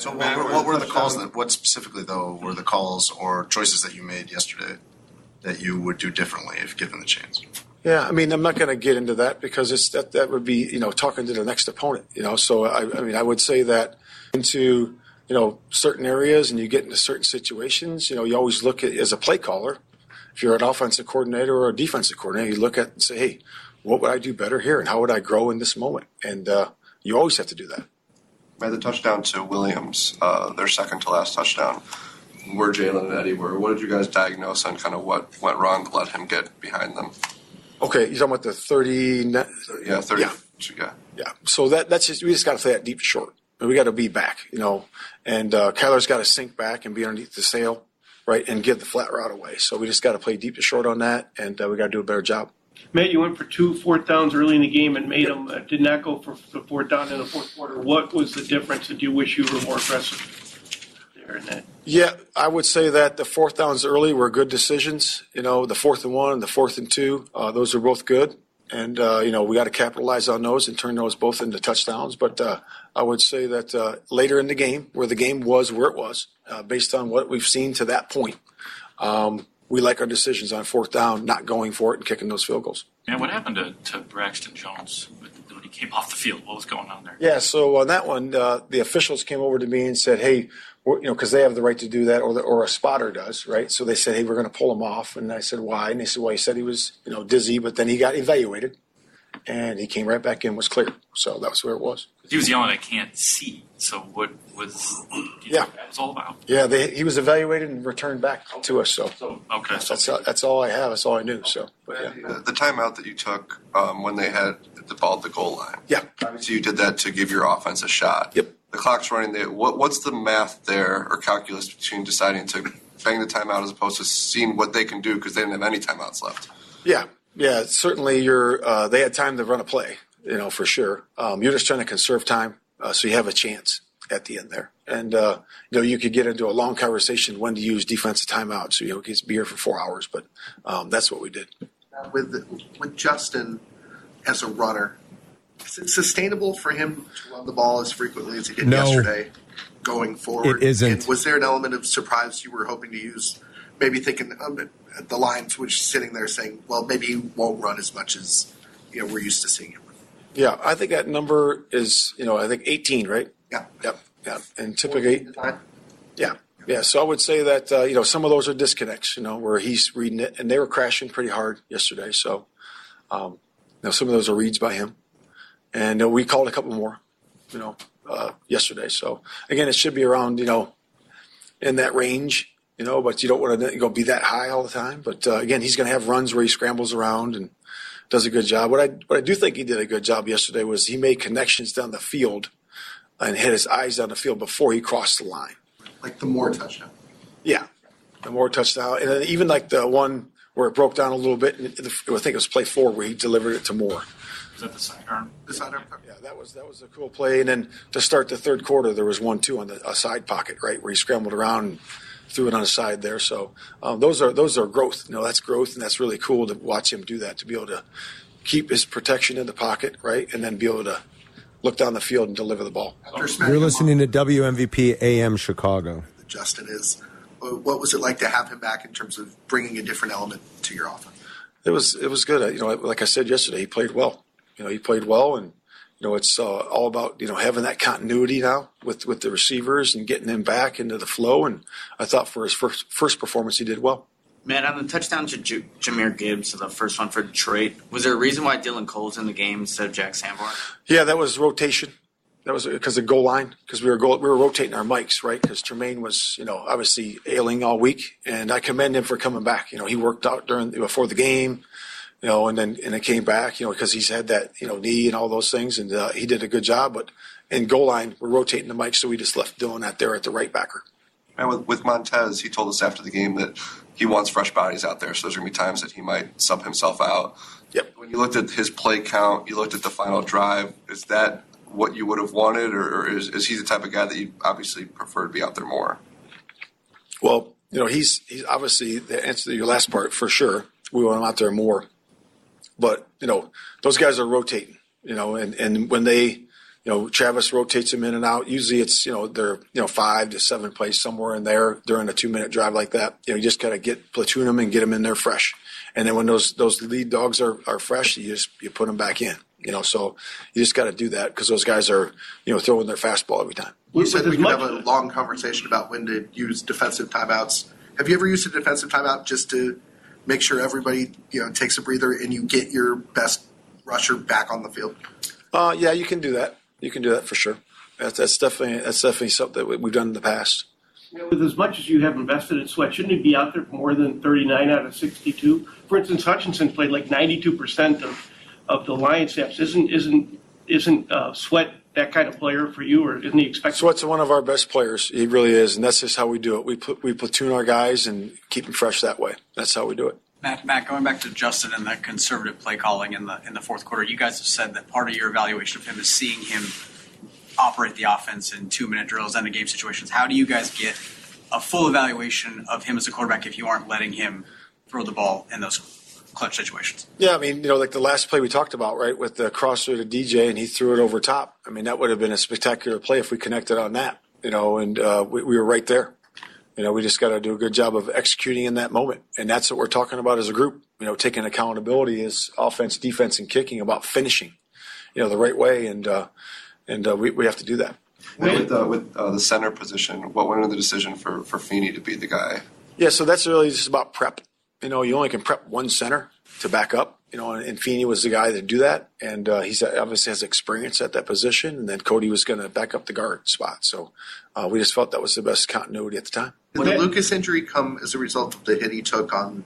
So what, were- what were the calls that, what specifically though were the calls or choices that you made yesterday that you would do differently if given the chance? Yeah, I mean, I'm not going to get into that because it's that that would be you know talking to the next opponent. You know, so I, I mean, I would say that into you know certain areas and you get into certain situations. You know, you always look at as a play caller. If you're an offensive coordinator or a defensive coordinator, you look at and say, hey, what would I do better here, and how would I grow in this moment? And uh, you always have to do that. Made the touchdown to Williams, uh, their second to last touchdown, where Jaylon and Eddie were. What did you guys diagnose on kind of what went wrong to let him get behind them? Okay, you're talking about the 30. ne- Yeah, 30. Yeah. yeah. Yeah. So that that's just we just got to play that deep short. And we got to be back, you know. And uh, Kyler's got to sink back and be underneath the sail, right, and give the flat route away. So we just got to play deep to short on that, and uh, we got to do a better job. Matt, you went for two fourth downs early in the game and made them. Uh, did not go for the fourth down in the fourth quarter. What was the difference? Did you wish you were more aggressive there in that? Yeah, I would say that the fourth downs early were good decisions. You know, the fourth and one and the fourth and two, uh, those are both good. And, uh, you know, we got to capitalize on those and turn those both into touchdowns. But uh, I would say that uh, later in the game, where the game was where it was, uh, based on what we've seen to that point, um, we like our decisions on fourth down, not going for it and kicking those field goals. Man, what happened to, to Braxton Jones when he came off the field? What was going on there? Yeah, so on that one, uh, the officials came over to me and said, "Hey, you know, because they have the right to do that, or the, or a spotter does, right?" So they said, "Hey, we're going to pull him off." And I said, "Why?" And they said, "Well, he said he was, you know, dizzy, but then he got evaluated, and he came right back in, was clear. So that was where it was. He was yelling, "I can't see." So what was? Yeah. think that was all about? Yeah, they, he was evaluated and returned back to us. So So okay, so that's all, that's all I have. That's all I knew. So, but yeah, The, the timeout that you took um, when they had the ball at the goal line. yeah, Obviously, you did that to give your offense a shot. Yep. The clock's running there. What, what's the math there or calculus between deciding to bang the timeout as opposed to seeing what they can do because they didn't have any timeouts left? Yeah, yeah. Certainly, you're. Uh, they had time to run a play, you know, for sure. Um, you're just trying to conserve time, uh, so you have a chance at the end there. And uh, you know, you could get into a long conversation when to use defensive timeouts. So you know, we could be here for four hours, but um, that's what we did. with with Justin as a runner, is it sustainable for him to run the ball as frequently as he did No. yesterday going forward? It isn't. And was there an element of surprise you were hoping to use? Maybe thinking um, at the lines, which sitting there saying, "Well, maybe he won't run as much as you know we're used to seeing him." Yeah, I think that number is, you know, I think 18, right? Yeah, Yep, yeah. And typically, Fine. Yeah, yeah. So I would say that uh, you know some of those are disconnects, you know, where he's reading it, and they were crashing pretty hard yesterday. So, um, you know, some of those are reads by him, and uh, we called a couple more, you know, uh, yesterday. So again, it should be around you know in that range, you know, but you don't want to go be that high all the time. But uh, again, he's going to have runs where he scrambles around and does a good job. What I what I do think he did a good job yesterday was he made connections down the field and had his eyes down the field before he crossed the line. like the more touchdown. Yeah, the more touchdown, and then even like the one where it broke down a little bit. and the- I think it was play four where he delivered it to Moore. was that the sidearm? The sidearm. Yeah, that was that was a cool play. And then to start the third quarter, there was one two on the a side pocket right where he scrambled around and threw it on the side there. So um, those are those are growth. You know, that's growth, and that's really cool to watch him do that to be able to keep his protection in the pocket right, and then be able to look down the field and deliver the ball. You're listening to WMVP AM Chicago. Justin is. uh, What was it like to have him back in terms of bringing a different element to your offense? It was it was good. You know, like I said yesterday, he played well. You know, he played well, and you know, it's uh, all about you know having that continuity now with with the receivers and getting them back into the flow. And I thought for his first first performance, he did well. Man, on the touchdown to J- Jahmyr Gibbs, the first one for Detroit, was there a reason why Dylan Cole's in the game instead of Jack Sanborn? Yeah, that was rotation. That was because of goal line because we were goal, we were rotating our mics right because Tremaine was you know obviously ailing all week and I commend him for coming back. You know he worked out during before the game, you know, and then and it came back you know because he's had that you know knee and all those things and uh, he did a good job. But in goal line we're rotating the mics so we just left Dylan out there at the right backer. And with, with Montez, he told us after the game that he wants fresh bodies out there. So there's going to be times that he might sub himself out. Yep. When you looked at his play count, you looked at the final drive. Is that what you would have wanted, or, or is, is he the type of guy that you obviously prefer to be out there more? Well, you know, he's he's obviously the answer to your last part for sure. We want him out there more, but you know, those guys are rotating. You know, and and when they you know, Travis rotates them in and out. Usually it's, you know, they're, you know, five to seven plays somewhere in there during a two minute drive like that. You know, you just got to get platoon them and get them in there fresh. And then when those, those lead dogs are, are fresh, you just, you put them back in, you know, so you just got to do that because those guys are, you know, throwing their fastball every time. You said we could have a long conversation about when to use defensive timeouts. Have you ever used a defensive timeout just to make sure everybody you know takes a breather and you get your best rusher back on the field? Uh, yeah, you can do that. You can do that for sure. That's, that's definitely, that's definitely something that we- we've done in the past. You know, with as much as you have invested in Sweat, shouldn't he be out there more than 39 out of 62? For instance, Hutchinson played like 92% of, of the Lions snaps. Isn't isn't isn't uh, Sweat that kind of player for you, or isn't he expected? So Sweat's one of our best players. He really is, and that's just how we do it. We put we platoon our guys and keep them fresh that way. That's how we do it. Matt, Matt, going back to Justin and that conservative play calling in the in the fourth quarter, you guys have said that part of your evaluation of him is seeing him operate the offense in two minute drills and the game situations. How do you guys get a full evaluation of him as a quarterback if you aren't letting him throw the ball in those clutch situations? Yeah, I mean, you know, like the last play we talked about, right, with the crosser to DJ, and he threw it over top. I mean, that would have been a spectacular play if we connected on that, you know, and uh, we, we were right there. You know, we just got to do a good job of executing in that moment, and that's what we're talking about as a group. You know, taking accountability is offense, defense, and kicking about finishing, you know, the right way, and uh, and uh, we we have to do that. And with uh, with uh, the center position, what went into the decision for for Feeney to be the guy? Yeah, so that's really just about prep. You know, you only can prep one center to back up. You know, and, and Feeney was the guy to do that, and uh, he's obviously has experience at that position. And then Cody was going to back up the guard spot. So uh, we just felt that was the best continuity at the time. Did the Lucas injury come as a result of the hit he took on?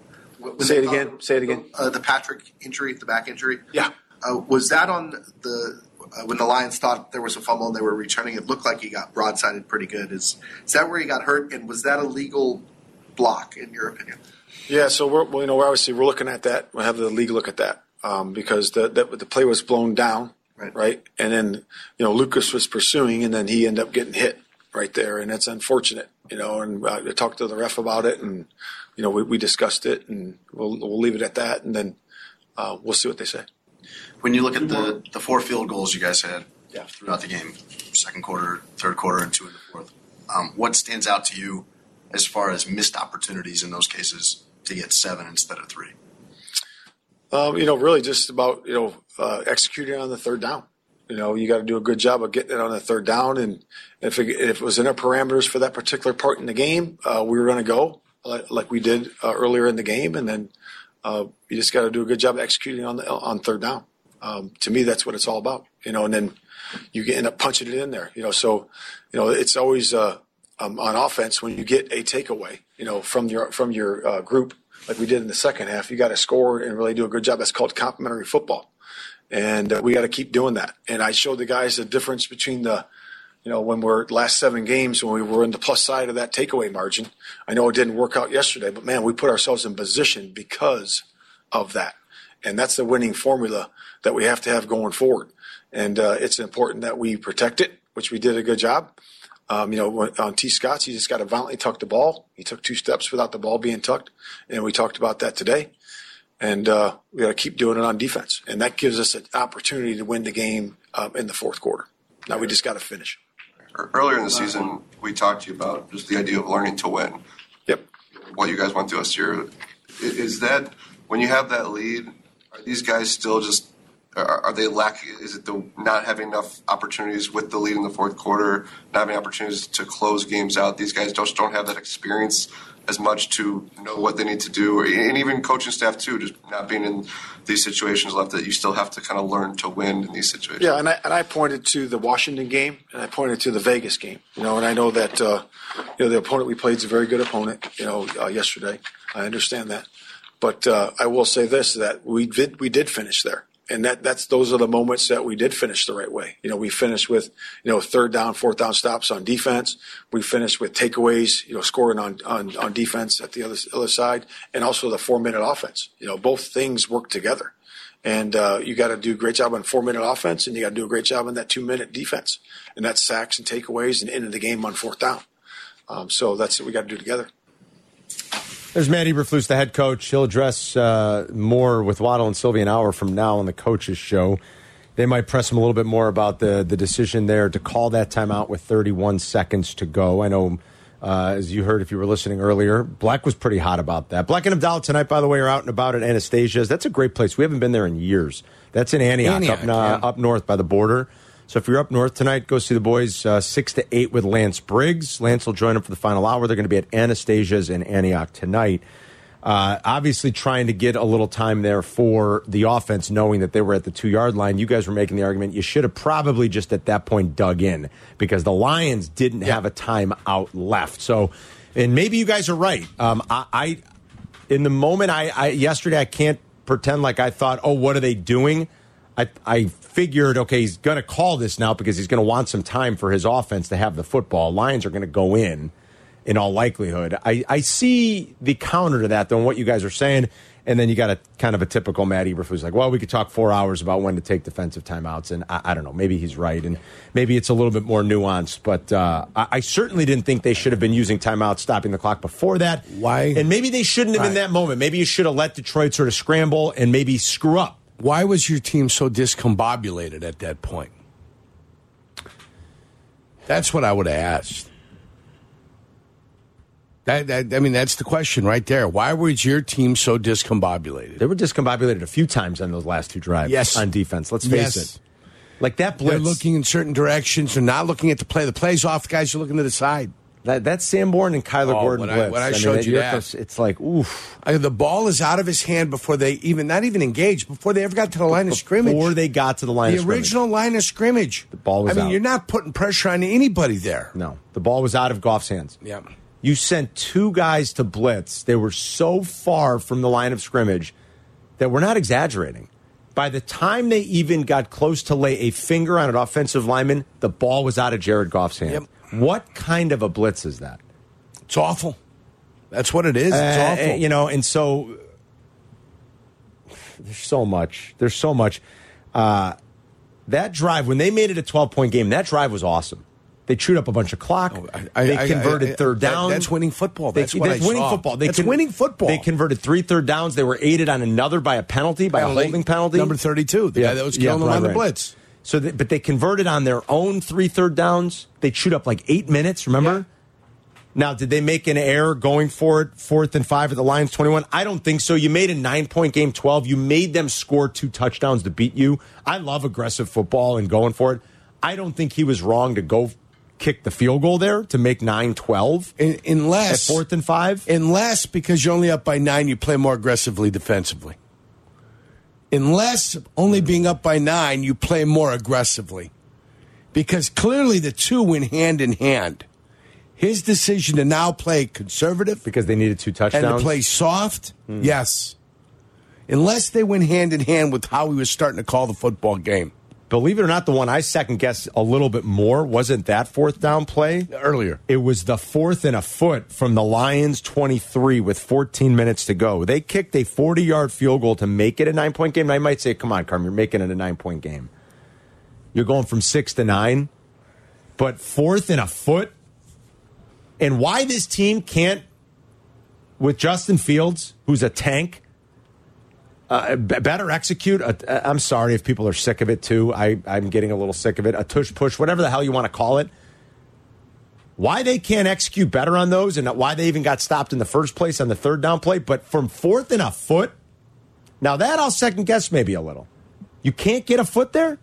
Say it again. Say it again. Uh, the Patrick injury, the back injury. Yeah. Uh, was that on the uh, when the Lions thought there was a fumble and they were returning? It looked like he got broadsided pretty good. Is is that where he got hurt? And was that a legal block in your opinion? Yeah, so we're well, you know we're obviously we're looking at that. We'll have the league look at that um, because the, the the play was blown down, Right. And then you know Lucas was pursuing, and then he ended up getting hit right there, and that's unfortunate. You know, and uh, I talked to the ref about it, and you know we, we discussed it, and we'll we'll leave it at that, and then uh, we'll see what they say. When you look at the, the four field goals you guys had Yeah. throughout the game, second quarter, third quarter, and two in the fourth, um, what stands out to you as far as missed opportunities in those cases to get seven instead of three? Um, you know, really just about you know uh, executing on the third down. You know, you got to do a good job of getting it on the third down, and if it, if it was in our parameters for that particular part in the game, uh, we were going to go like, like we did uh, earlier in the game, and then uh, you just got to do a good job executing on the on third down. Um, to me, that's what it's all about. You know, and then you end up punching it in there. You know, so you know it's always uh, um, on offense when you get a takeaway. You know, from your from your uh, group, like we did in the second half, you got to score and really do a good job. That's called complementary football, and uh, we got to keep doing that. And I showed the guys the difference between the you know, when we're last seven games, when we were in the plus side of that takeaway margin. I know it didn't work out yesterday, but man, we put ourselves in position because of that. And that's the winning formula that we have to have going forward. And uh, it's important that we protect it, which we did a good job. Um, you know, on T. Scott's, he just got to violently tuck the ball. He took two steps without the ball being tucked, and we talked about that today. And uh, we got to keep doing it on defense, and that gives us an opportunity to win the game um, in the fourth quarter. Now we just got to finish. Earlier in the season, we talked to you about just the idea of learning to win. Yep. What you guys went through last year, is that when you have that lead? Are these guys still just? Are, they lacking? Is it the not having enough opportunities with the lead in the fourth quarter, not having opportunities to close games out? These guys just don't have that experience as much to know what they need to do, and even coaching staff too, just not being in these situations left that you still have to kind of learn to win in these situations. Yeah, and I, and I pointed to the Washington game, and I pointed to the Vegas game. You know, and I know that uh, you know the opponent we played is a very good opponent. You know, uh, yesterday, I understand that, but uh, I will say this: that we did we did finish there, and that that's those are the moments that we did finish the right way. You know, we finished with you know third down, fourth down stops on defense. We finished with takeaways. You know, scoring on on, on defense at the other other side, and also the four minute offense. You know, both things work together. And uh, you got to do a great job on four minute offense, and you got to do a great job on that two minute defense, and that's sacks and takeaways and into the game on fourth down. Um, so that's what we got to do together. There's Matt Eberflus, the head coach. He'll address uh, more with Waddle and Silvy an hour from now on the coaches show. they might press him a little bit more about the the decision there to call that timeout with 31 seconds to go. I know, uh, as you heard if you were listening earlier, Black was pretty hot about that. Black and Abdallah tonight, by the way, are out and about at Anastasia's. That's a great place. We haven't been there in years. That's in Antioch, Antioch, up, yeah. up north by the border. So if you're up north tonight, go see the boys uh, six to eight with Lance Briggs. Lance will join them for the final hour. They're going to be at Anastasia's in Antioch tonight. Uh, obviously, trying to get a little time there for the offense, knowing that they were at the two yard line. You guys were making the argument you should have probably just at that point dug in because the Lions didn't have a timeout left. So, and maybe you guys are right. Um, I, I, in the moment, I, I yesterday I can't pretend like I thought, oh, what are they doing? I, I figured, okay, he's going to call this now because he's going to want some time for his offense to have the football. Lions are going to go in in all likelihood. I, I see the counter to that, though, in what you guys are saying. And then you got a kind of a typical Matt Eberflus who's like, well, we could talk four hours about when to take defensive timeouts. And I, I don't know, maybe he's right. And maybe it's a little bit more nuanced. But uh, I, I certainly didn't think they should have been using timeouts, stopping the clock before that. Why? And maybe they shouldn't have in that moment. Maybe you should have let Detroit sort of scramble and maybe screw up. Why was your team so discombobulated at that point? That's what I would have asked. That, that, I mean, that's the question right there. Why was your team so discombobulated? They were discombobulated a few times on those last two drives Yes. on defense. Let's face Yes. it. Like that blitz. They're looking in certain directions. They're not looking at the play. The play's off. The guys are looking to the side. That, that Sanborn and Kyler Oh, Gordon when I- blitz. when I mean, showed you that. at it's like, oof. I, the ball is out of his hand before they even, not even engaged, before they ever got to the line of scrimmage. Before they got to the line the of scrimmage. original line of scrimmage. The ball was I mean, out. you're not putting pressure on anybody there. No, the ball was out of Goff's hands. Yeah. You sent two guys to blitz. They were so far from the line of scrimmage that we're not exaggerating. By the time they even got close to lay a finger on an offensive lineman, the ball was out of Jared Goff's hand. Yep. What kind of a blitz is that? It's awful. That's what it is. It's Uh, awful. You know, and so there's so much. There's so much. Uh, that drive, when they made it a 12 point game, that drive was awesome. They chewed up a bunch of clock. Oh, I- they I- converted I- third that- that's winning football. They- That's I winning saw. football. They That's winning football. They converted three third downs. They were aided on another by a penalty, by a holding penalty. Number 32, the guy that was killing them right, on the blitz. So, they, but they converted on their own three third downs. They chewed up like eight minutes. Remember? Now, did they make an error going for it, fourth and five at the Lions 21? I don't think so. You made a nine point game 12. You made them score two touchdowns to beat you. I love aggressive football and going for it. I don't think he was wrong to go kick the field goal there to make 9 12 Un- unless at fourth and five. unless because you're only up by nine, you play more aggressively defensively. Unless only being up by nine, you play more aggressively, because clearly the two went hand in hand. His decision to now play conservative because they needed two touchdowns. and to play soft, yes. Unless they went hand in hand with how he was starting to call the football game Believe it or not, the one I second guessed a little bit more wasn't that fourth down play. earlier. It was the fourth and a foot from the Lions 23 with 14 minutes to go. They kicked a 40 yard field goal to make it a nine point game. And I might say, come on, Carm, you're making it a nine point game. You're going from six to nine, but fourth and a foot. And why this team can't, with Justin Fields, who's a tank, uh, better execute. i I'm sorry if people are sick of it too. I, I'm getting a little sick of it. A tush push, whatever the hell you want to call it. Why they can't execute better on those and why they even got stopped in the first place on the third down play, but from fourth and a foot, now that I'll second guess maybe a little. You can't get a foot there?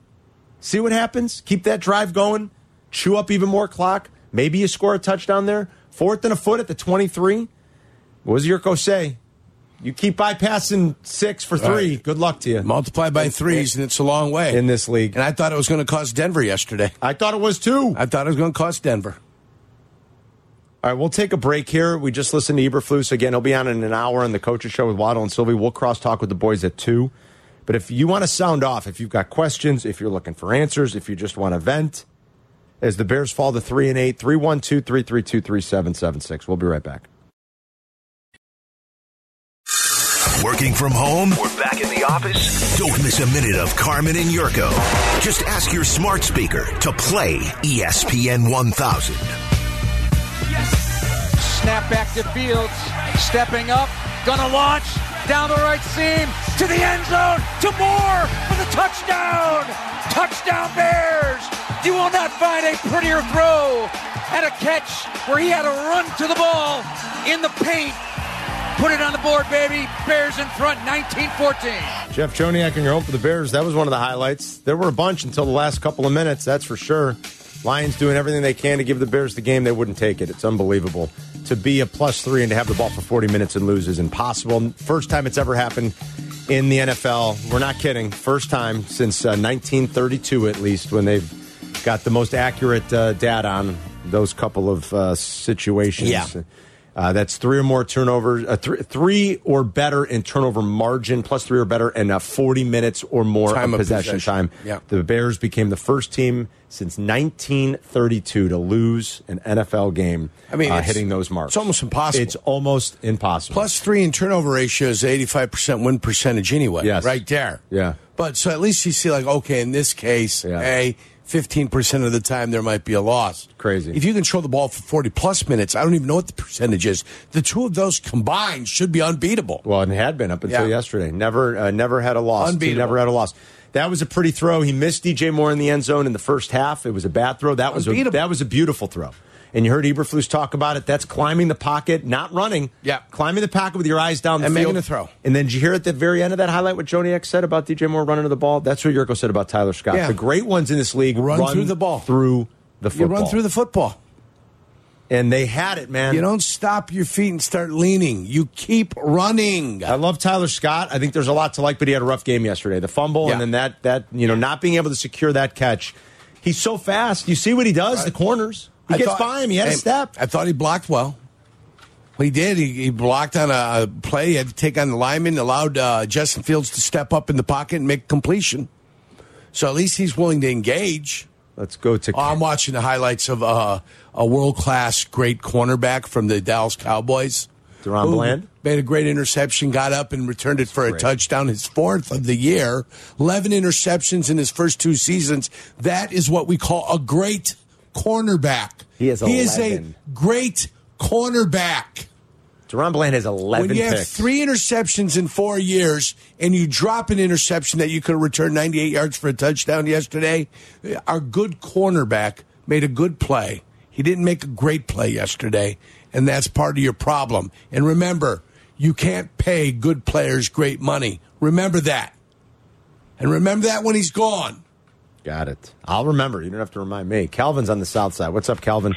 See what happens? Keep that drive going, chew up even more clock. Maybe you score a touchdown there. Fourth and a foot at the 23. What does Jurko say? You keep bypassing six for three. Right. Good luck to you. Multiply by threes, and it's a long way in this league. And I thought it was going to cost Denver yesterday. I thought it was too. I thought it was going to cost Denver. All right, we'll take a break here. We just listened to Eberflus again. He'll be on in an hour on the coaches show with Waddle and Silvy. We'll cross talk with the boys at two. But if you want to sound off, if you've got questions, if you're looking for answers, if you just want to vent, as the Bears fall to three and eight, 312 332 3776. We'll be right back. Working from home or back in the office? Don't miss a minute of Carmen and Jurko. Just ask your smart speaker to play ESPN 1000. Snap back to Fields. Stepping up. Gonna launch. down the right seam to the end zone to Moore for the touchdown. Touchdown Bears. You will not find a prettier throw and a catch where he had to run to the ball in the paint. Put it on the board, baby. Bears in front, 19-14. Jeff Joniak and your home for the Bears. That was one of the highlights. There were a bunch until the last couple of minutes, that's for sure. Lions doing everything they can to give the Bears the game. They wouldn't take it. It's unbelievable. To be a plus three and to have the ball for 40 minutes and lose is impossible. First time it's ever happened in the NFL. We're not kidding. First time since uh, 1932, at least, when they've got the most accurate uh, data on those couple of uh, situations. Yeah. Uh, that's three or more turnovers, uh, th- three or better in turnover margin, plus three or better, and uh, 40 minutes or more Time of possession, possession. time. Yeah. The Bears became the first team since 1932 to lose an NFL game I mean, uh, hitting those marks. it's almost impossible. It's almost impossible. Plus three in turnover ratio is 85% win percentage anyway. Yes. Right there. Yeah. But so at least you see, like, okay, in this case, hey, 15% of the time there might be a loss. Crazy. If you control the ball for 40 plus minutes, I don't even know what the percentage is. The two of those combined should be unbeatable. Well, and had been up until Yeah. yesterday. Never, uh, never had a loss. He Unbeatable. Never had a loss. That was a pretty throw. He missed DJ Moore in the end zone in the first half. It was a bad throw. That was a, that was a beautiful throw. And you heard Eberflus talk about it. That's climbing the pocket, not running. Yeah. climbing the pocket with your eyes down the And field making a throw. And then did you hear at the very end of that highlight what Joniak said about DJ Moore running to the ball? That's what Jurko said about Tyler Scott. Yeah. The great ones in this league Run through the ball. through the football. You run through the football. and they had it, man. You don't stop your feet and start leaning. You keep running. I love Tyler Scott. I think there's a lot to like, but he had a rough game yesterday. The fumble Yeah. and then that that you know not being able to secure that catch. He's so fast. You see what he does? The corners. He I gets thought- by him. He had a step. I thought he blocked well. Well, he did. He, he blocked on a, a play. He had to take on the lineman, allowed uh, Justin Fields to step up in the pocket and make completion. So at least he's willing to engage. Let's go to. Oh, I'm watching the highlights of uh, a world class great cornerback from the Dallas Cowboys. DaRon Bland? made a great interception, got up and returned it for a touchdown, his fourth of the year. 11 interceptions in his first two seasons. That is what we call a great cornerback. He has He is a great cornerback. DaRon Bland has 11 When you have three interceptions in four years and you drop an interception that you could have returned 98 yards for a touchdown yesterday, our good cornerback made a good play. He didn't make a great play yesterday, and that's part of your problem. And remember, you can't pay good players great money. Remember that. And remember that when he's gone. Got it. I'll remember. You don't have to remind me. Calvin's on the south side. What's up, Calvin?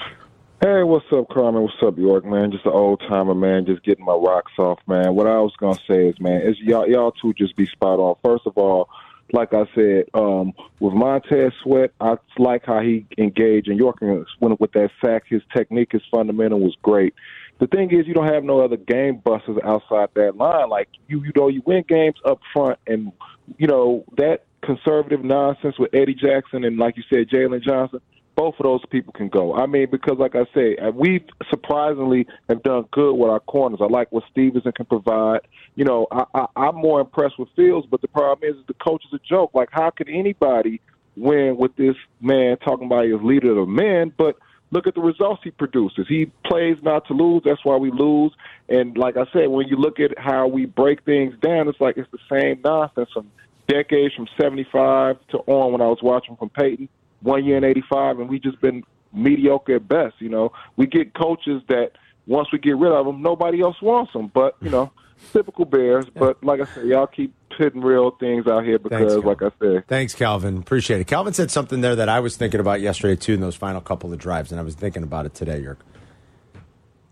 Hey, what's up, Carmen? What's up, York, man? Just an old timer, man. Just getting my rocks off, man. What I was gonna say is, man, is y'all y'all two just be spot on. First of all, like I said, um, with Montez Sweat, I like how he engaged in York and when with that sack. His technique, his fundamental was great. The thing is, you don't have no other game busters outside that line. Like you, you know, you win games up front, and you know that conservative nonsense with Eddie Jackson and, like you said, Jaylon Johnson both of those people can go. I mean, because like I say, we surprisingly have done good with our corners. I like what Stevenson can provide. You know, I, I, I'm more impressed with Fields, but the problem is, is the coach is a joke. Like, how could anybody win with this man talking about his leader of men? But look at the results he produces. He plays not to lose. That's why we lose. And like I said, when you look at how we break things down, it's like it's the same nonsense from decades from 75 to on when I was watching from Peyton one year in 85, and we just been mediocre at best. You know, we get coaches that once we get rid of them, nobody else wants them. But you know, typical Bears. But like I said, y'all keep putting real things out here because, Thanks, like I said, Thanks, Calvin. Appreciate it. Calvin said something there that I was thinking about yesterday too in those final couple of drives, and I was thinking about it today, Yerk.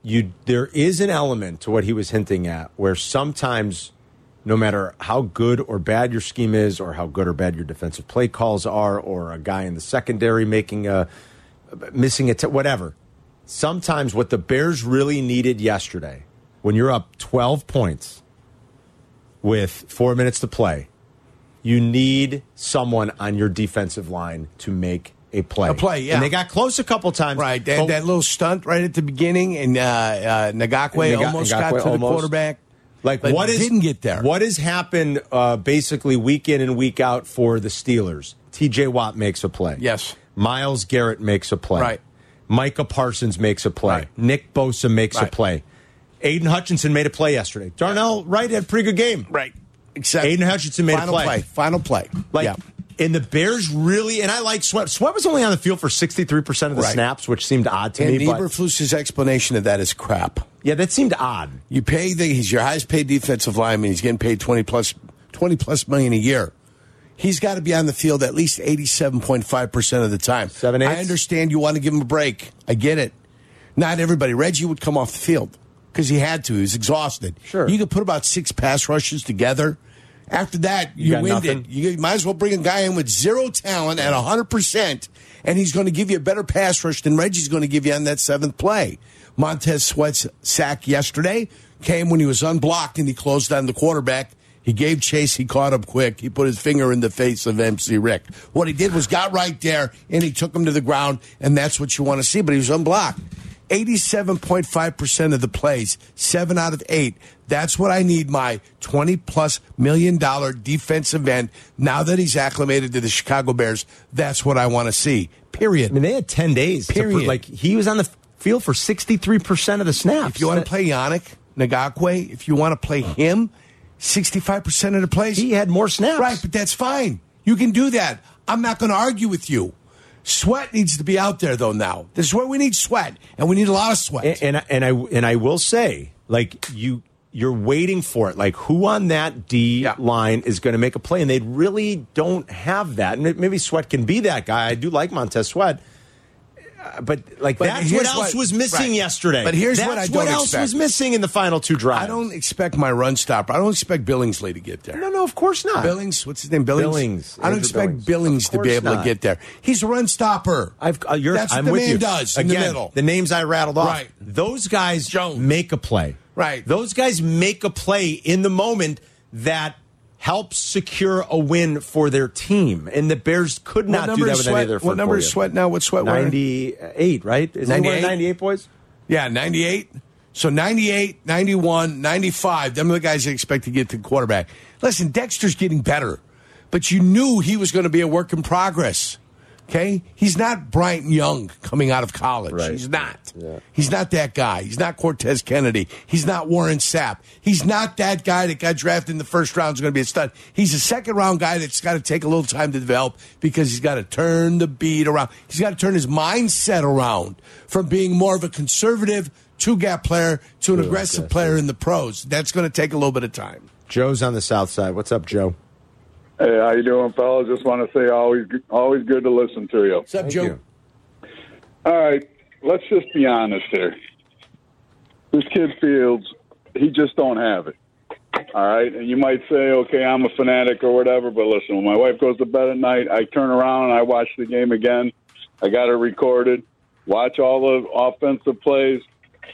You, there is an element to what he was hinting at where sometimes, no matter how good or bad your scheme is, or how good or bad your defensive play calls are, or a guy in the secondary making a missing a t- whatever. Sometimes what the Bears really needed yesterday, when you're up 12 points with four minutes to play, you need someone on your defensive line to make a play. A play, yeah. And they got close a couple times. Right. That, that little stunt right at the beginning, and uh, uh, Ngakoue almost got to the quarterback. Like but what is didn't get there? What has happened uh, basically week in and week out for the Steelers? T.J. Watt makes a play. Yes. Myles Garrett makes a play. Right. Micah Parsons makes a play. Right. Nick Bosa makes a play. Aidan Hutchinson made a play yesterday. Darnell Wright had a pretty good game. Right. Except Aidan Hutchinson made final a play. Final play. Like, yeah. And the Bears really, and I like Sweat. Sweat was only on the field for 63% of the Right. snaps, which seemed odd to And me. Eberflus's explanation of that is crap. yeah, that seemed odd. You pay the he's your highest paid defensive lineman. He's getting paid twenty plus twenty plus million a year. He's got to be on the field at least eighty seven point five percent of the time. Seven, eight. I understand you want to give him a break. I get it. Not everybody. Reggie would come off the field because he had to. He was exhausted. Sure. You could put about six pass rushes together. After that, you, got winded. nothing? You might as well bring a guy in with zero talent at hundred percent, and he's going to give you a better pass rush than Reggie's going to give you on that seventh play. Montez Sweat's sack yesterday came when he was unblocked and he closed on the quarterback. He gave chase. He caught up quick. He put his finger in the face of MC Rick. What he did was got right there and he took him to the ground, and that's what you want to see. But he was unblocked. 87.5% of the plays, seven out of eight. That's what I need my 20 plus million dollar defensive end. Now that he's acclimated to the Chicago Bears, that's what I want to see. Period. I mean, they had 10 days. Period. like, he was on the field for 63% of the snaps. If you want to play Yannick Ngakoue, if you want to play him, 65% of the plays. He had more snaps. Right, but that's fine. You can do that. I'm not going to argue with you. Sweat needs to be out there though. Now this is where we need sweat, and we need a lot of sweat. and, and I- and I and I will say, like you, you're waiting for it. Like who on that D line is going to make a play, and they really don't have that. And maybe Sweat can be that guy. I do like Montez Sweat, but like But that's what else what- was missing right. yesterday. But here's That's what I don't what else expect. was missing in the final two drives. I don't expect my run stopper. I don't expect Billingsley to get there. No, no, of course not. Billings, what's his name? Billings. Billings, I don't Andrew expect Billings. Billings, to be able to get there. He's a run stopper. I've, uh, you're, That's what I'm the with man you. does in Again, the middle. The names I rattled off. Right. Those guys Jones. make a play. Right. Those guys make a play in the moment that helps secure a win for their team. And the Bears could not do that with Sweat? any of their What number is. Sweat now? What's Sweat wearing? 98, right? Is 98? 98, boys? Yeah, 98. So 98, 91, 95. Them are the guys that expect to get to quarterback. Listen, Dexter's getting better, but you knew he was going to be a work in progress. Okay? He's not Bryant Young coming out of college. Right. He's not. He's not that guy. He's not Cortez Kennedy. He's not Warren Sapp. He's not that guy that got drafted in the first round is going to be a stud. He's a second round guy that's got to take a little time to develop because he's got to turn the beat around. He's got to turn his mindset around from being more of a conservative two gap player to an aggressive player in the pros. That's going to take a little bit of time. Joe's on the south side. What's up, Joe? Hey, how you doing, fellas? Just want to say always, always good to listen to you. What's up, Joe? you. All right, let's just be honest here. This kid Fields, he just don't have it. All right, and you might say, okay, I'm a fanatic or whatever, but listen, when my wife goes to bed at night, I turn around and I watch the game again. I got it recorded. Watch all the offensive plays.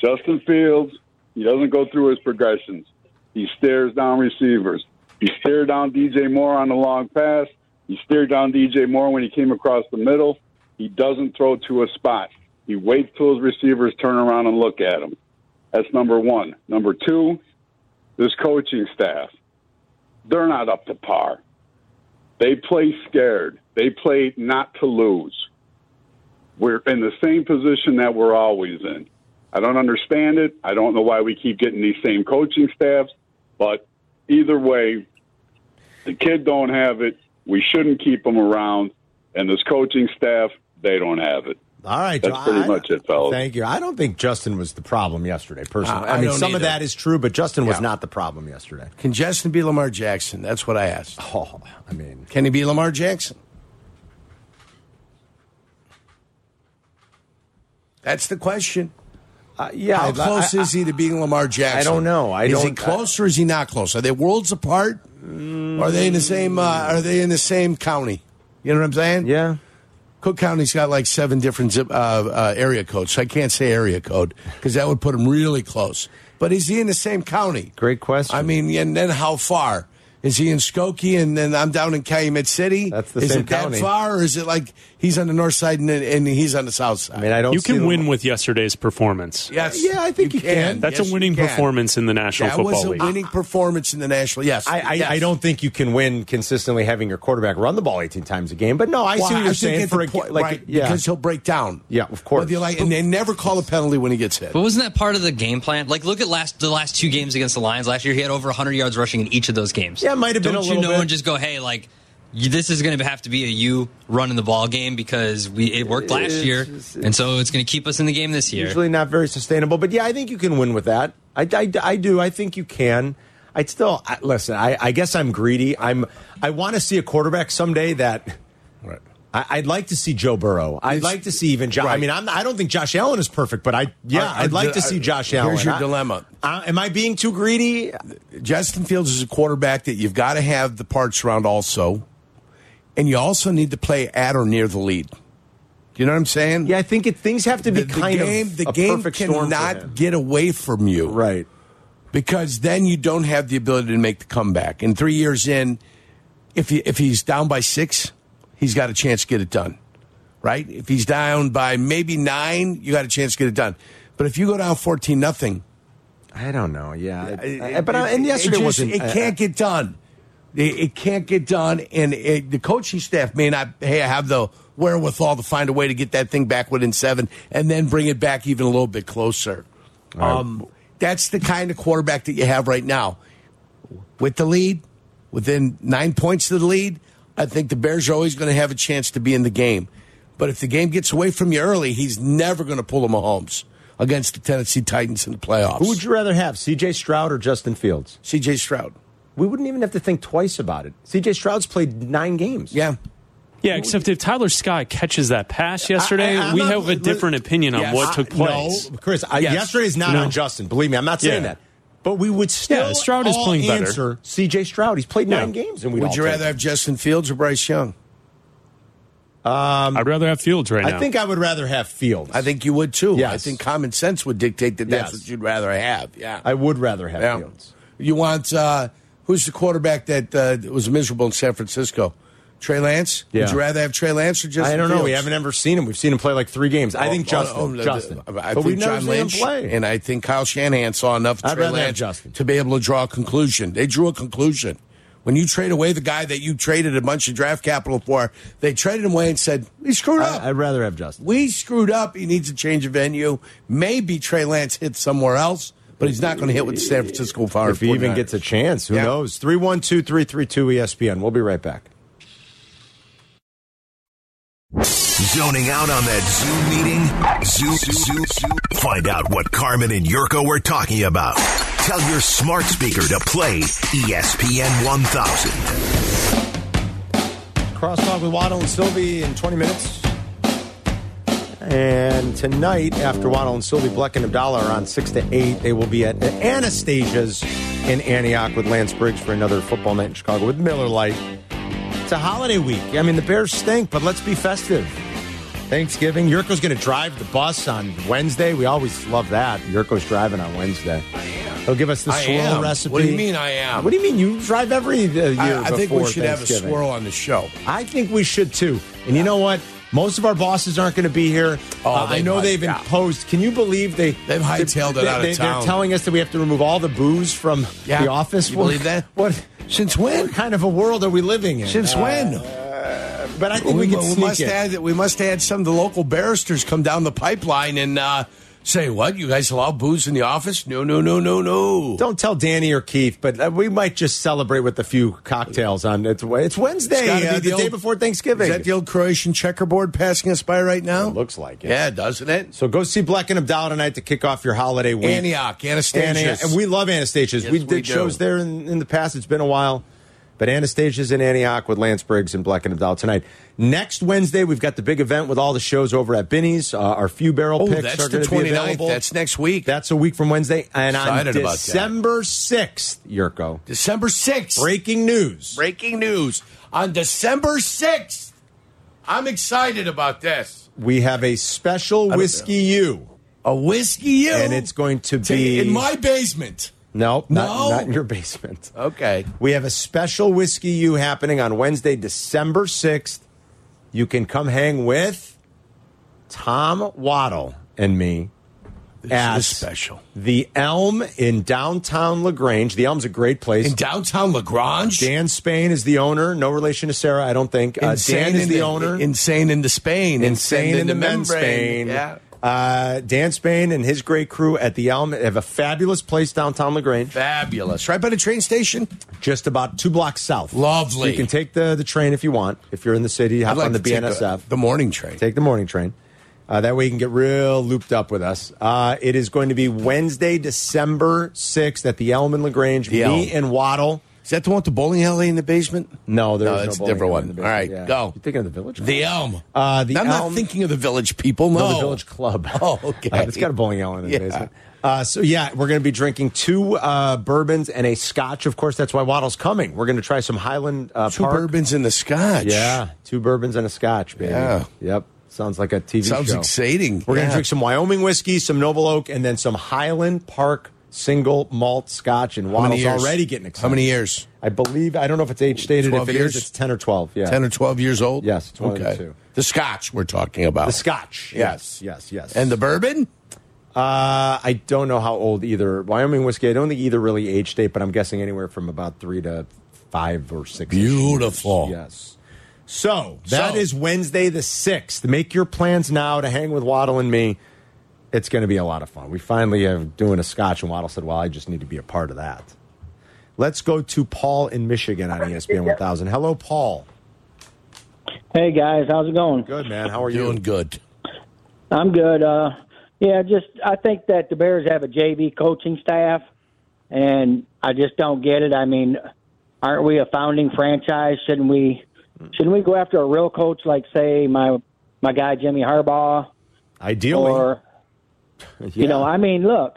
Justin Fields, he doesn't go through his progressions. He stares down receivers. He stared down DJ Moore on the long pass. He stared down DJ Moore when he came across the middle. He doesn't throw to a spot. He waits till his receivers turn around and look at him. That's number one. Number two, this coaching staff, they're not up to par. They play scared. They play not to lose. We're in the same position that we're always in. I don't understand it. I don't know why we keep getting these same coaching staffs, but either way, the kid don't have it. We shouldn't keep him around, and this coaching staff, they don't have it. All right, That's pretty I- much it, fellas. Thank you. I don't think Justin was the problem yesterday, personally. Uh, I I, mean, don't some of that is true, but Justin was not the problem yesterday. Can Justin be Lamar Jackson? That's what I asked. Oh, I mean, Can he be Lamar Jackson? That's the question. Uh, yeah. How close I- is he to being Lamar Jackson? I don't know. I is he don't- close or is he not close? Are they worlds apart? are they in the same? Uh, are they in the same county? You know what I'm saying? Yeah. Cook County's got like seven different zip, uh, uh, area codes. So I can't say area code because that would put him really close. But is he in the same county? Great question. I mean, and then how far? Is he in Skokie and then I'm down in Calumet City? That's the is same it that far, or is it like he's on the north side and, and he's on the south side? I mean, I don't. You can them- win with yesterday's performance. Yes. Yeah, I think you can. That's Yes, a winning performance in the National That Football was a winning performance in the national. Yes, I, I, yes. I don't think you can win consistently having your quarterback run the ball 18 times a game. But no, I Well, see what you're think saying. For the a, ga- point- like, right, yeah, because he'll break down. yeah, of course. Whether you like, and they never call a penalty when he gets hit. But wasn't that part of the game plan? Like, look at last the last two games against the Lions last year. He had over 100 yards rushing in each of those games. Yeah, it might have been Don't you know bit. and just go, hey, like you, this is going to have to be a you running the ball game because we it worked last It's- year, it's- and so it's going to keep us in the game this year. usually not very sustainable. But yeah, I think you can win with that. I, I, I do. I think you can. I'd still I, listen. I, I guess I'm greedy. I'm. I want to see a quarterback someday that. Right. I, I'd like to see Joe Burrow. I'd It's- like to see even Josh. I mean, I'm, I don't think Josh Allen is perfect, but I yeah, I- I'd like to see Josh Allen. here's your I- dilemma. I- am I being too greedy? Justin Fields is a quarterback that you've got to have the parts around also, and you also need to play at or near the lead. Do you know what I'm saying? Yeah, I think it, things have to be the, the kind game, of the game cannot get away from you, right? Because then you don't have the ability to make the comeback. And three years in, if he, if he's down by six, he's got a chance to get it done, right? If he's down by maybe nine, you got a chance to get it done. But if you go down fourteen nothing, I don't know. Yeah, it- I- but I, and it- yesterday it just- wasn't. It can't get done. It, it can't get done, and it, the coaching staff may not hey, I have the wherewithal to find a way to get that thing back within seven, and then bring it back even a little bit closer. Um, that's the kind of quarterback that you have right now. With the lead, within nine points of the lead, I think the Bears are always going to have a chance to be in the game. But if the game gets away from you early, he's never going to pull a Mahomes against the Tennessee Titans in the playoffs. Who would you rather have, C.J. Stroud or Justin Fields? C.J. Stroud. We wouldn't even have to think twice about it. C.J. Stroud's played nine games. Yeah. Yeah, except if Tyler Sky catches that pass yesterday, I- I'm we not- have a different opinion on Yes. what took I- place. No, Chris, I, Yes. yesterday's not No. on Justin. Believe me, I'm not saying Yeah. that. But we would still Yeah, Stroud is all playing better. answer C.J. Stroud. He's played nine games, and we Would you rather have Justin Fields or Bryce Young? Um, I'd rather have Fields right I now. I think I would rather have Fields. I think you would too. Yes. I think common sense would dictate that that's Yes. what you'd rather have. Yeah. I would rather have Yeah. Fields. You want uh, who's the quarterback that uh, was miserable in San Francisco? Trey Lance. Yeah. Would you rather have Trey Lance or Justin? I don't know. We haven't ever seen him. We've seen him play like three games. I Oh, think oh, Justin. oh, Justin. I but think John seen Lynch him play. and I think Kyle Shanahan saw enough of I'd Trey Lance Justin. to be able to draw a conclusion. They drew a conclusion. When you trade away the guy that you traded a bunch of draft capital for, they traded him away and said, "We screwed up. I, I'd rather have Justin. we screwed up. He needs a change of venue. Maybe Trey Lance hits somewhere else, but he's not going to hit with the San Francisco Fire. If he even gets a chance, who Yeah. knows? 312 332 ESPN. We'll be right back. Zoning out on that Zoom meeting? Zoom, Zoom, Zoom. Find out what Carmen and Yurko were talking about. Tell your smart speaker to play ESPN 1000. Crosstalk with Waddle and Silvy in 20 minutes. And tonight, after Waddle and Silvy, Bleck and Abdallah are on 6 to 8. They will be at Anastasia's in Antioch with Lance Briggs for another football night in Chicago with Miller Lite. It's a holiday week. I mean, the Bears stink, but let's be festive. Thanksgiving. Jurko's going to drive the bus on Wednesday. We always love that. Jurko's driving on Wednesday. I am. He'll give us the I swirl am. recipe. What do you mean I am? What do you mean you drive every uh, year? I, I think we should have a swirl on the show. I think we should too. And you know what? Most of our bosses aren't going to be here. Oh, Uh, I know they've yeah. imposed. Can you believe they They've hightailed it they, out of they, town. They're telling us that we have to remove all the booze from Yeah. the office. You believe that? What? Since when? What kind of a world are we living in? Since Uh, when? But I think we, can we sneak must it. add we must add some of the local barristers come down the pipeline and uh, say what you guys allow booze in the office? No, no, no, no, no. Don't tell Danny or Keith, but uh, we might just celebrate with a few cocktails on it's, it's Wednesday, It's be uh, the the, day before Thanksgiving. Is that the old Croatian checkerboard passing us by right now? It looks like it. Yeah, doesn't it? So go see Black and Abdallah tonight to kick off your holiday week. Antioch, Anastasia's. Antioch. And we love Anastasia's. Yes, we we did do. shows there in, in the past. It's been a while. But Anastasia's in Antioch with Lance Briggs and Black and Abdallah tonight. Next Wednesday, we've got the big event with all the shows over at Binny's. Uh, our few barrel Oh, picks that's are going to be available. That's next week. That's a week from Wednesday. And Excited on. December 6th, Jurko, December 6th. breaking news. Breaking news. On December 6th. I'm excited about this. We have a special Whiskey U. A whiskey you. And it's going to be in my basement. No, not, No? not in your basement. Okay. We have a special whiskey you happening on Wednesday, December 6th. You can come hang with Tom Waddle and me at is special. the Elm in downtown LaGrange. The Elm's a great place. In downtown LaGrange? Dan Spain is the owner. No relation to Sarah, I don't think. Uh, Dan is in the owner. Insane into Spain. Insane in the men's membrane. Spain. Yeah. Uh, Dan Spain and his great crew at the Elm have a fabulous place downtown LaGrange. Fabulous. Right by the train station? Just about two blocks south. Lovely. So you can take the, the train if you want. If you're in the city, hop like on the BNSF. The, the morning train. Take the morning train. Uh, that way you can get real looped up with us. Uh, it is going to be Wednesday, December 6th at the Elm in LaGrange. The Me Elm. and Waddle. Is that the one with the bowling alley in the basement? No, there's No, no, it's a different one. All right, basement. go. You're thinking of the village? The Elm. Uh, the I'm Elm, not thinking of the village people. No, No, the village club. Oh, okay. Uh, it's got a bowling alley in the Yeah. basement. Uh, so yeah, we're going to be drinking two uh, bourbons and a scotch. Of course, that's why Waddle's coming. We're going to try some Highland uh, Two Park. bourbons and the scotch. Yeah, two bourbons and a scotch, baby. Yeah. Yep. Sounds like a TV Sounds show. exciting. We're going to drink some Wyoming whiskey, some Noble Oak, and then some Highland Park single malt scotch. And Waddle's already getting excited. How many years? I believe, I don't know if it's age stated. 12 If it years? is, it's 10 or 12. Yeah. 10 or 12 years old? Yes, it's one the two. The scotch we're talking about. The scotch. Yes. Yes, yes. And the bourbon? Uh, I don't know how old either. Wyoming whiskey, I don't think either really age state, but I'm guessing anywhere from about three to five or six. Beautiful. Yes. So that is So- Wednesday the 6th. Make your plans now to hang with Waddle and me. It's going to be a lot of fun. We finally are doing a scotch, and Waddle said, Well, I just need to be a part of that. Let's go to Paul in Michigan on ESPN 1000. Hello, Paul. Hey guys, how's it going? Good, man. How are you? Doing good. I'm good. Uh, yeah, just I think that the Bears have a JV coaching staff, and I just don't get it. I mean, aren't we a founding franchise? Shouldn't we? Shouldn't we go after a real coach like, say, my my guy Jimmy Harbaugh? Ideally. Or, you know, I mean, look,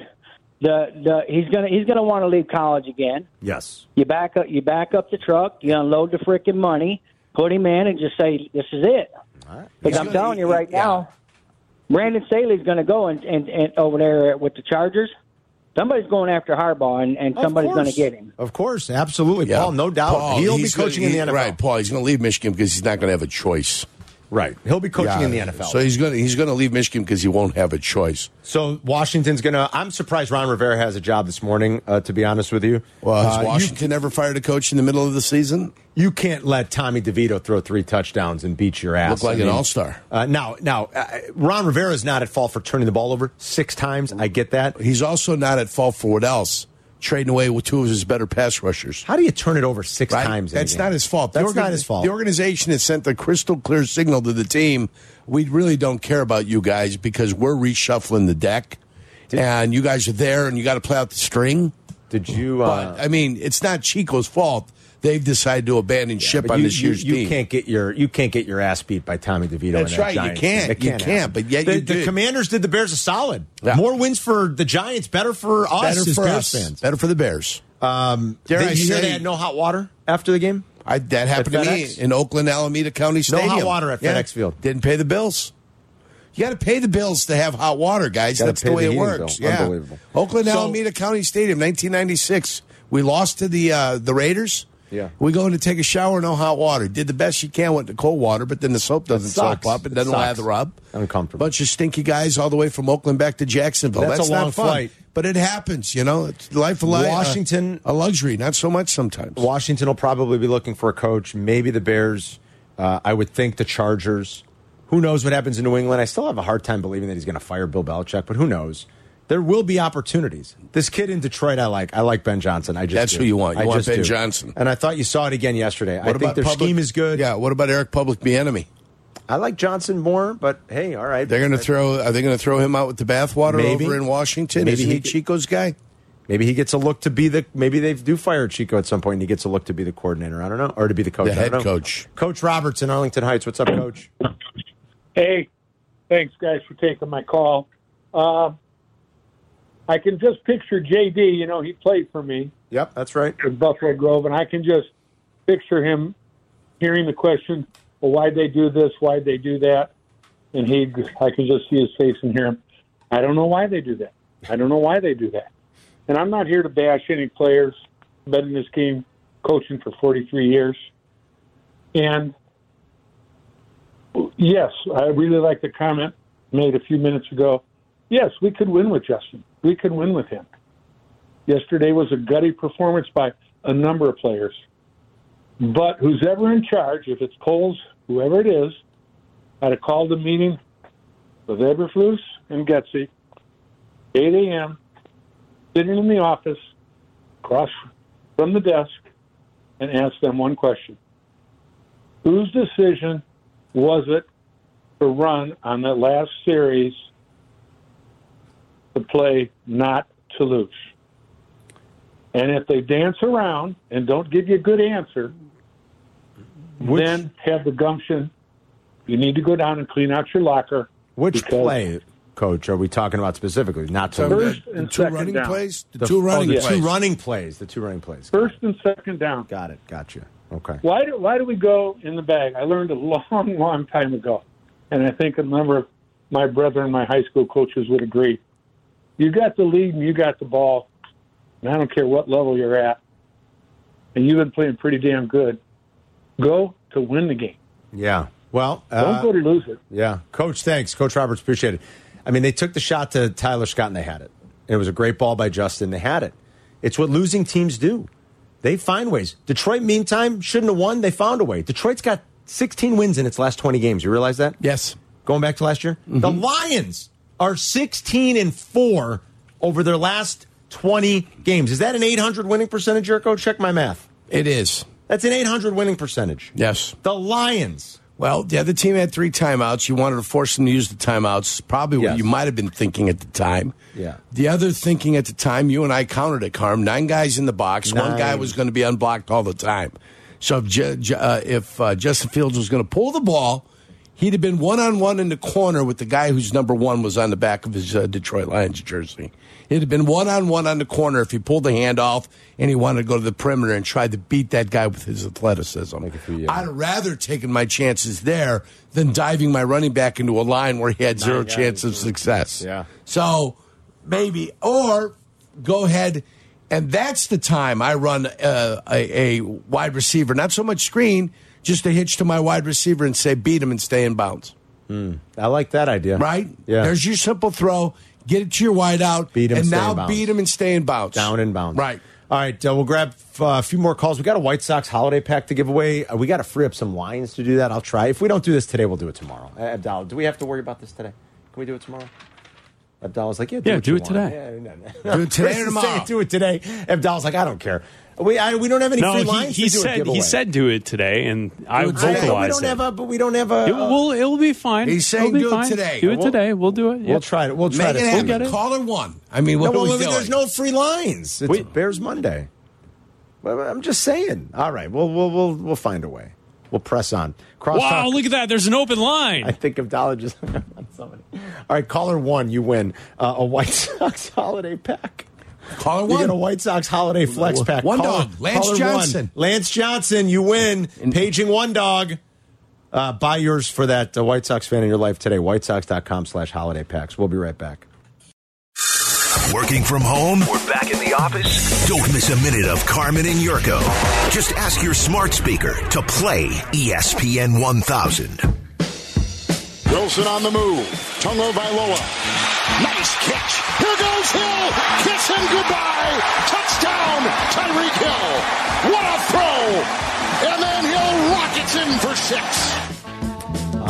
the the he's gonna he's gonna want to leave college again. Yes. You back up you back up the truck, you unload the freaking money, put him in, and just say this is it. Because I'm telling you right now, Brandon Staley's going to go and, and, and over there with the Chargers. Somebody's going after Harbaugh, and, and somebody's going to get him. Of course, absolutely, Yeah. Paul. No doubt, Paul, he'll be he's gonna- coaching in the NFL. Right, Paul. He's going to leave Michigan because he's not going to have a choice. Right. He'll be coaching Yeah. in the NFL. So he's going to he's going to leave Michigan because he won't have a choice. So Washington's going to. I'm surprised Ron Rivera has a job this morning. Uh, to be honest with you, Well, has Uh, you- Washington ever fired a coach in the middle of the season? You, can't let Tommy DeVito throw three touchdowns and beat your ass. Look like I an all-star. Uh, now, now, uh, Ron Rivera is not at fault for turning the ball over six times. I get that. He's also not at fault for what else? Trading away with two of his better pass rushers. How do you turn it over six Right? times? That's not his fault. That's organ- not his fault. The organization has sent the crystal clear signal to the team. We really don't care about you guys because we're reshuffling the deck, and you guys are there, and you got to play out the string. Did you? Uh, But I mean, it's not Chico's fault. They've decided to abandon ship on you, this you- year's you team. can't get your you can't get your ass beat by Tommy DeVito. That's and that right, you can't. You can't can't, but yet the, you the. Commanders did the Bears a solid. Yeah. More wins for the Giants, better for us better for us. fans. Better for the Bears. Um, Dare did I you say- they had no hot water after the game? I, that happened to me in Oakland, Alameda County Stadium. No hot water at FedEx Field. Didn't pay the bills. You got to pay the bills to have hot water, guys. That's the way the it works. bill. Yeah. Unbelievable. Oakland, So- Alameda County Stadium, 1996. We lost to the uh, the Raiders. Yeah. We go in to take a shower, no hot water. Did the best you can with the cold water, but then the soap doesn't soap up. It It doesn't sucks. lather up. Uncomfortable. Bunch of stinky guys all the way from Oakland back to Jacksonville. That's That's, a long not fun. flight. But it happens, you know. It's life of li- uh, Washington- a luxury, not so much sometimes. Washington will probably be looking for a coach. Maybe the Bears. Uh, I would think the Chargers. Who knows what happens in New England? I still have a hard time believing that he's going to fire Bill Belichick, but who knows? There will be opportunities. This kid in Detroit, I like. I like Ben Johnson. I just That's do. who you want. You I want just Ben do. Johnson. And I thought you saw it again yesterday. I think their Public- scheme is good. Yeah. What about Eric Public Bieniemy? I like Johnson more, but hey, all right. They're going to throw. Are they going to throw him out with the bathwater Maybe. over in Washington? Maybe Isn't he he Chico's guy? Maybe he gets a look to be the. Maybe they do fire Chico at some point, and he gets a look to be the coordinator. I don't know, or to be the coach. The I don't head know. coach. Coach Roberts in Arlington Heights. What's up, Coach? Hey, thanks guys for taking my call. Uh, I can just picture JD. You know, he played for me Yep, that's right. with Buffalo Grove, and I can just picture him hearing the question, "Well, why'd they do this? Why'd they do that?" And he, I can just see his face and hear him. I don't know why they do that. I don't know why they do that. and I'm not here to bash any players. Been in this game coaching for 43 years, and yes, I really like the comment made a few minutes ago. Yes, we could win with Justin. We could win with him. Yesterday was a gutty performance by a number of players. But who's ever in charge, if it's Poles, whoever it is, had a called a meeting with Eberflus and Getsy, 8 a.m., sitting in the office, across from the desk, and asked them one question. Whose decision was it to run on that last series to play not to lose? And if they dance around and don't give you a good answer, Which- then have the gumption. You need to go down and clean out your locker. Which because play, coach, are we talking about specifically? Not to First lose. and two second running down. plays? The, The- two oh, running the plays. two running plays. The two running plays. First and second down. Got it. Gotcha. Okay. Why do why do we go in the bag? I learned a long, long time ago, and I think a number of my brethren, my high school coaches would agree. You got the lead and you got the ball, and I don't care what level you're at, and you've been playing pretty damn good. Go to win the game. Yeah. Well, Don't uh, go to lose it. Yeah, Coach. Thanks, Coach Roberts. Appreciate it. I mean, they took the shot to Tyler Scott and they had it. It was a great ball by Justin. They had it. It's what losing teams do. They find ways. Detroit, meantime, shouldn't have won. They found a way. Detroit's got 16 wins in its last 20 games. You realize that? Yes. Going back to last year, the Lions are 16 and four over their last 20 games. Is that an 800 winning percentage, Jericho? Check my math. It is. That's an 800 winning percentage. Yes. The Lions. Well, the other team had three timeouts. You wanted to force them to use the timeouts. Probably what Yes. you might have been thinking at the time. Yeah. The other thinking at the time, you and I counted it, Carm. Nine guys in the box. One guy was going to be unblocked all the time. So if, uh, if uh, Justin Fields was going to pull the ball, he'd have been one on one in the corner with the guy whose number one was on the back of his uh, Detroit Lions jersey. It'd have been one on one on the corner if he pulled the hand off and he wanted to go to the perimeter and try to beat that guy with his athleticism. I'd rather taken my chances there than diving my running back into a line where he had zero Nine guys, chance of success. Yeah. So maybe, or go ahead, and that's the time I run uh, a, a wide receiver, not so much screen, just a hitch to my wide receiver and say beat him and stay in bounds. I like that idea. Right? Yeah. There's your simple throw. Get it to your wide out. Beat him, and stay now in bounds. beat him and stay in bounds. Down in bounds. Right. All right, uh, we'll grab uh, a few more calls. We got a White Sox holiday pack to give away. Uh, we got to free up some lines to do that. I'll try. If we don't do this today, we'll do it tomorrow. Uh, Abdallah, do we have to worry about this today? Can we do it tomorrow? Abdallah's like, yeah, do Yeah, what do you it want. today. Yeah, no, no. Do it today Chris or is tomorrow? saying do it today. Abdallah's like, I don't care. We I, we don't have any No, free he, lines. he to do a said he said do it today, and I I- today. we vocalized don't it. have a, but we don't have a. It will. It will be fine. He's It'll saying do it today. Do it We'll- today. We'll do it. We'll try it. We'll try Make it happen. get it. Caller one. I mean, what No, well, we there's no free lines. It's Wait. Bears Monday. Well, I'm just saying. All right, we'll we'll we'll we'll find a way. We'll press on. Cross Wow! Look at that. There's an open line. I think Abdallah just on somebody. All right, caller one, you win uh, a White Sox holiday pack. Caller You one. get a White Sox holiday flex pack. One Caller- dog, Lance Johnson. One. Lance Johnson, you win. Paging one dog. Uh, buy yours for that uh, White Sox fan in your life today. WhiteSox.com slash holiday packs. We'll be right back. Working from home or back in the office? Don't miss a minute of Carmen and Jurko. Just ask your smart speaker to play ESPN 1000. Wilson on the move. Tagovailoa. Nice catch. Here goes Hill. Kiss him goodbye. Touchdown, Tyreek Hill. What a throw. And then Hill rockets in for six.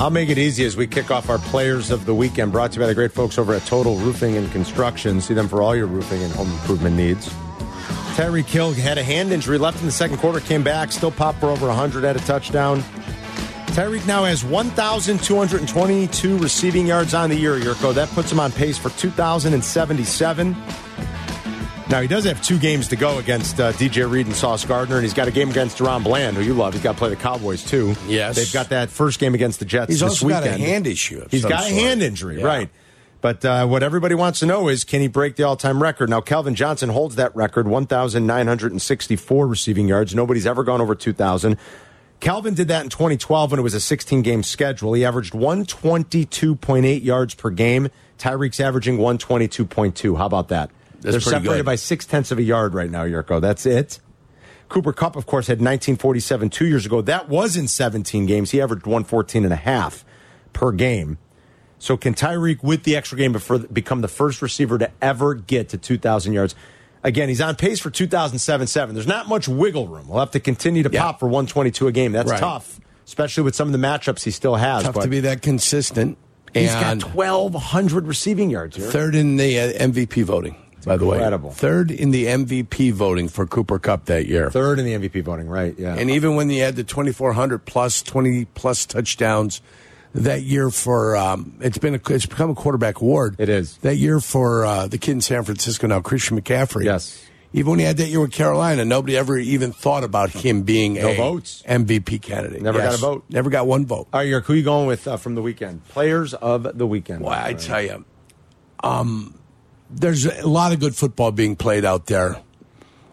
I'll make it easy as we kick off our players of the weekend. Brought to you by the great folks over at Total Roofing and Construction. See them for all your roofing and home improvement needs. Tyreek Hill had a hand injury, left in the second quarter, came back, still popped for over 100, had a touchdown. Tyreek now has 1,222 receiving yards on the year, Jurko. That puts him on pace for 2,077. Now, he does have two games to go against uh, DJ Reed and Sauce Gardner, and he's got a game against DaRon Bland, who you love. He's got to play the Cowboys, too. Yes. They've got that first game against the Jets He's this also got a hand issue He's some got a hand injury, Yeah. right. But uh, what everybody wants to know is can he break the all time record? Now, Calvin Johnson holds that record 1,964 receiving yards. Nobody's ever gone over 2,000. Calvin did that in 2012 when it was a 16 game schedule. He averaged 122.8 yards per game. Tyreek's averaging 122.2. How about that? That's They're separated good. by six tenths of a yard right now, Jurko. That's it. Cooper Kupp, of course, had 1947 two years ago. That was in 17 games. He averaged 114 and a half per game. So can Tyreek, with the extra game, before, become the first receiver to ever get to 2,000 yards? Again, he's on pace for 2007 7. There's not much wiggle room. We'll have to continue to pop for 122 a game. That's Right. tough, especially with some of the matchups he still has. Tough but to be that consistent. He's got 1,200 receiving yards here. third in the uh, MVP voting. By the way, incredible. third in the MVP voting for Cooper Kupp that year. Third in the MVP voting, right? Yeah. And even when he had the 2,400 plus, 20 plus touchdowns that year for, um, it's been a, it's become a quarterback award. It is. That year for uh, the kid in San Francisco now, Christian McCaffrey. Yes. Even when he had that year with Carolina, nobody ever even thought about him being No a votes. MVP candidate. Never got a vote. Never got one vote. All right, Yerk, who are you going with uh, from the weekend? Players of the weekend. Boy, I tell you, um, there's a lot of good football being played out there.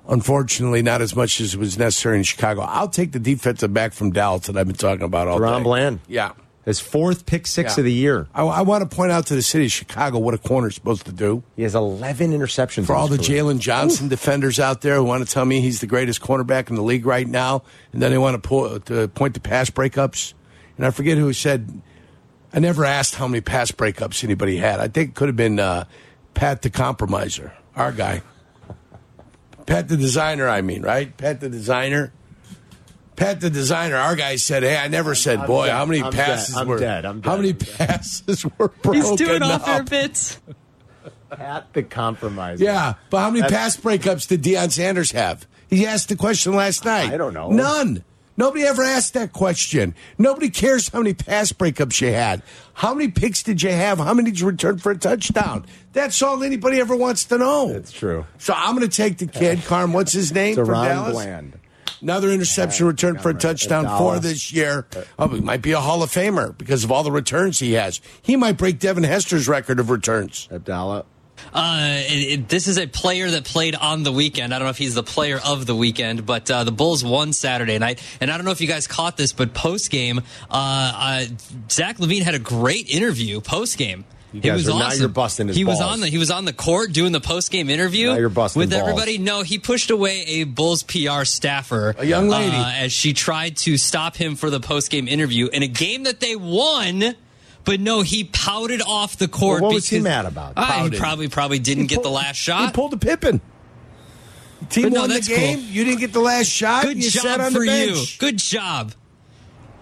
Unfortunately, not as much as was necessary in Chicago. I'll take the defensive back from Dallas that I've been talking about all DaRon day. Bland. Yeah. His fourth pick six Yeah. of the year. I, I want to point out to the city of Chicago what a corner is supposed to do. He has 11 interceptions. For in all the career. Jaylon Johnson defenders out there who want to tell me he's the greatest cornerback in the league right now, and then they want to, pull, to point to pass breakups. And I forget who said, I never asked how many pass breakups anybody had. I think it could have been uh, Pat the Compromiser, our guy. Pat the designer, I mean, right? Pat the designer. Pat the designer, our guy said, "Hey, I never said, I'm boy, dead. how many I'm passes dead. I'm were dead. I'm how dead. many passes were broken He's doing up? off air bits. Pat the compromise. Yeah, but how many That's- pass breakups did Deion Sanders have? He asked the question last night. I don't know. None. Nobody ever asked that question. Nobody cares how many pass breakups you had. How many picks did you have? How many did you return for a touchdown? That's all anybody ever wants to know. That's true. So I'm going to take the kid, Carm. What's his name from DaRon Dallas? Bland. Another interception return for a touchdown Dallas. for this year. Oh, he might be a Hall of Famer because of all the returns he has. He might break Devin Hester's record of returns. Abdallah. Uh, it, it, this is a player that played on the weekend. I don't know if he's the player of the weekend, but uh, the Bulls won Saturday night. And I don't know if you guys caught this, but post game, uh, uh, Zach LaVine had a great interview post game. You It was are- now you're busting his he was on the he was on the court doing the post game interview Now you're busting with balls. everybody. No, he pushed away a Bulls PR staffer, A young lady. uh, as she tried to stop him for the post game interview in a game that they won. But no, he pouted off the court. Well, what was he mad about? Ah, he probably probably didn't get the last shot. He pulled a Pippen. Team But no, won the game. cool. You didn't get the last shot. Good you job sat on for the you. Good job,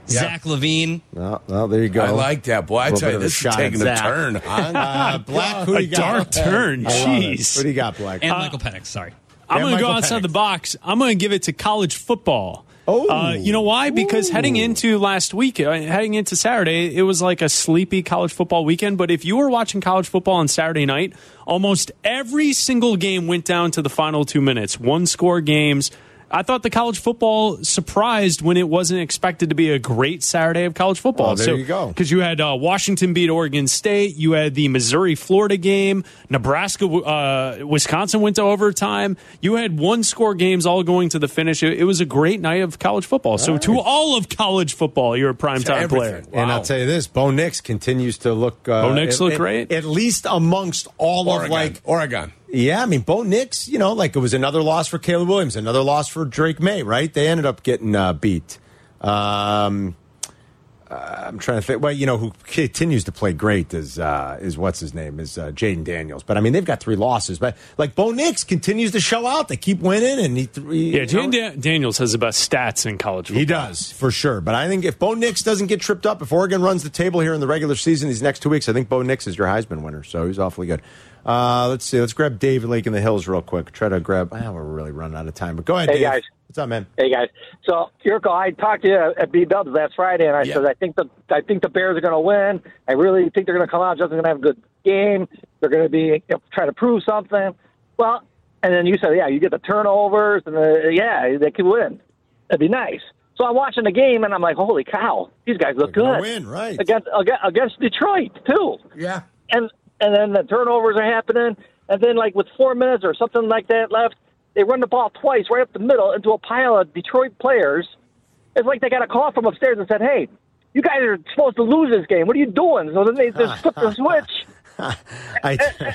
Yeah. Zach LaVine. Well, well, there you go. I like that, boy. I tell you, this is shot at taking a Zach. turn. Huh? Uh, Black, who A do you got? dark turn. I love. Jeez. Who do you got, Black? And Michael Penix. Sorry. I'm going to go outside Penix. the box. I'm going to give it to college football. Oh. Uh, you know why? Because heading into last week, uh, heading into Saturday, it was like a sleepy college football weekend. But if you were watching college football on Saturday night, almost every single game went down to the final two minutes, one score games. I thought the college football surprised when it wasn't expected to be a great Saturday of college football. Oh, there you go. Because you had uh, Washington beat Oregon State, you had the Missouri Florida game, Nebraska, uh, Wisconsin went to overtime. You had one score games all going to the finish. It, it was a great night of college football. So to all of college football, you're a primetime player. everything. And Wow. I'll tell you this: Bo Nix continues to look. Uh, Bo Nix at- look at- great? at least amongst all Oregon. of like. Oregon. Yeah, I mean, Bo Nix. You know, like it was another loss for Caleb Williams, another loss for Drake Maye. Right? They ended up getting uh, beat. Um, uh, I'm trying to think. Well, you know, who continues to play great is uh, is what's his name is uh, Jayden Daniels. But I mean, they've got three losses. But like Bo Nix continues to show out. They keep winning, and he. he Yeah, Jane Da- Daniels has the best stats in college football. he does for sure, but I think if Bo Nix doesn't get tripped up, if Oregon runs the table here in the regular season these next two weeks, I think Bo Nix is your Heisman winner. So he's awfully good. Uh, let's see. Let's grab Dave Lake in the Hills real quick. Try to grab. Ah, we're really running out of time, but go ahead, Hey, Dave. guys. What's up, man? Hey guys, so Jurko, I talked to you at B Dubs last Friday, and I Yeah. said I think the I think the Bears are going to win. I really think they're going to come out. Justin's going to have a good game. They're going to be you know, try to prove something. Well, and then you said, yeah, you get the turnovers, and the, yeah, they could win. That'd be nice. So I'm watching the game, and I'm like, holy cow, these guys look They're good. win, right. Against against, against Detroit too. Yeah. and and then the turnovers are happening, and then like with four minutes or something like that left, they run the ball twice right up the middle into a pile of Detroit players. It's like they got a call from upstairs and said, "Hey, you guys are supposed to lose this game. What are you doing?" So then they just flip the switch. I,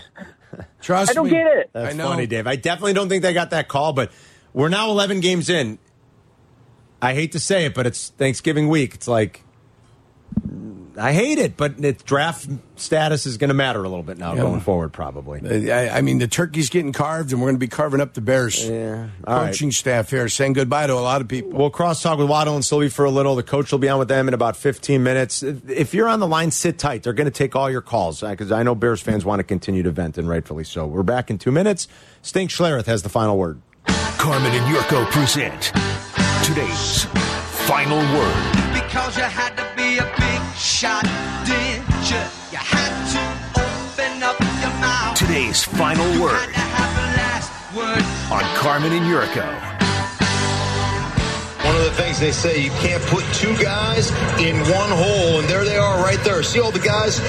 Trust I don't me. get it. That's I know. funny, Dave. I definitely don't think they got that call, but we're now 11 games in. I hate to say it, but it's Thanksgiving week. It's like I hate it, but it, draft status is going to matter a little bit now Yeah. going forward, probably. Uh, I, I mean, the turkey's getting carved, and we're going to be carving up the Bears. Yeah. All right. Coaching staff here saying goodbye to a lot of people. We'll cross talk with Waddle and Silvy for a little. The coach will be on with them in about 15 minutes. If you're on the line, sit tight. They're going to take all your calls uh, because I know Bears fans want to continue to vent, and rightfully so. We're back in two minutes. Stink Schlereth has the final word. Carmen and Jurko present today's final word. Because you had to be a big shot, did you? You had to open up your mouth. Today's final word Had to have the last word. on Carmen and Yuriko. One of the things they say, you can't put two guys in one hole, and there they are right there. See all the guys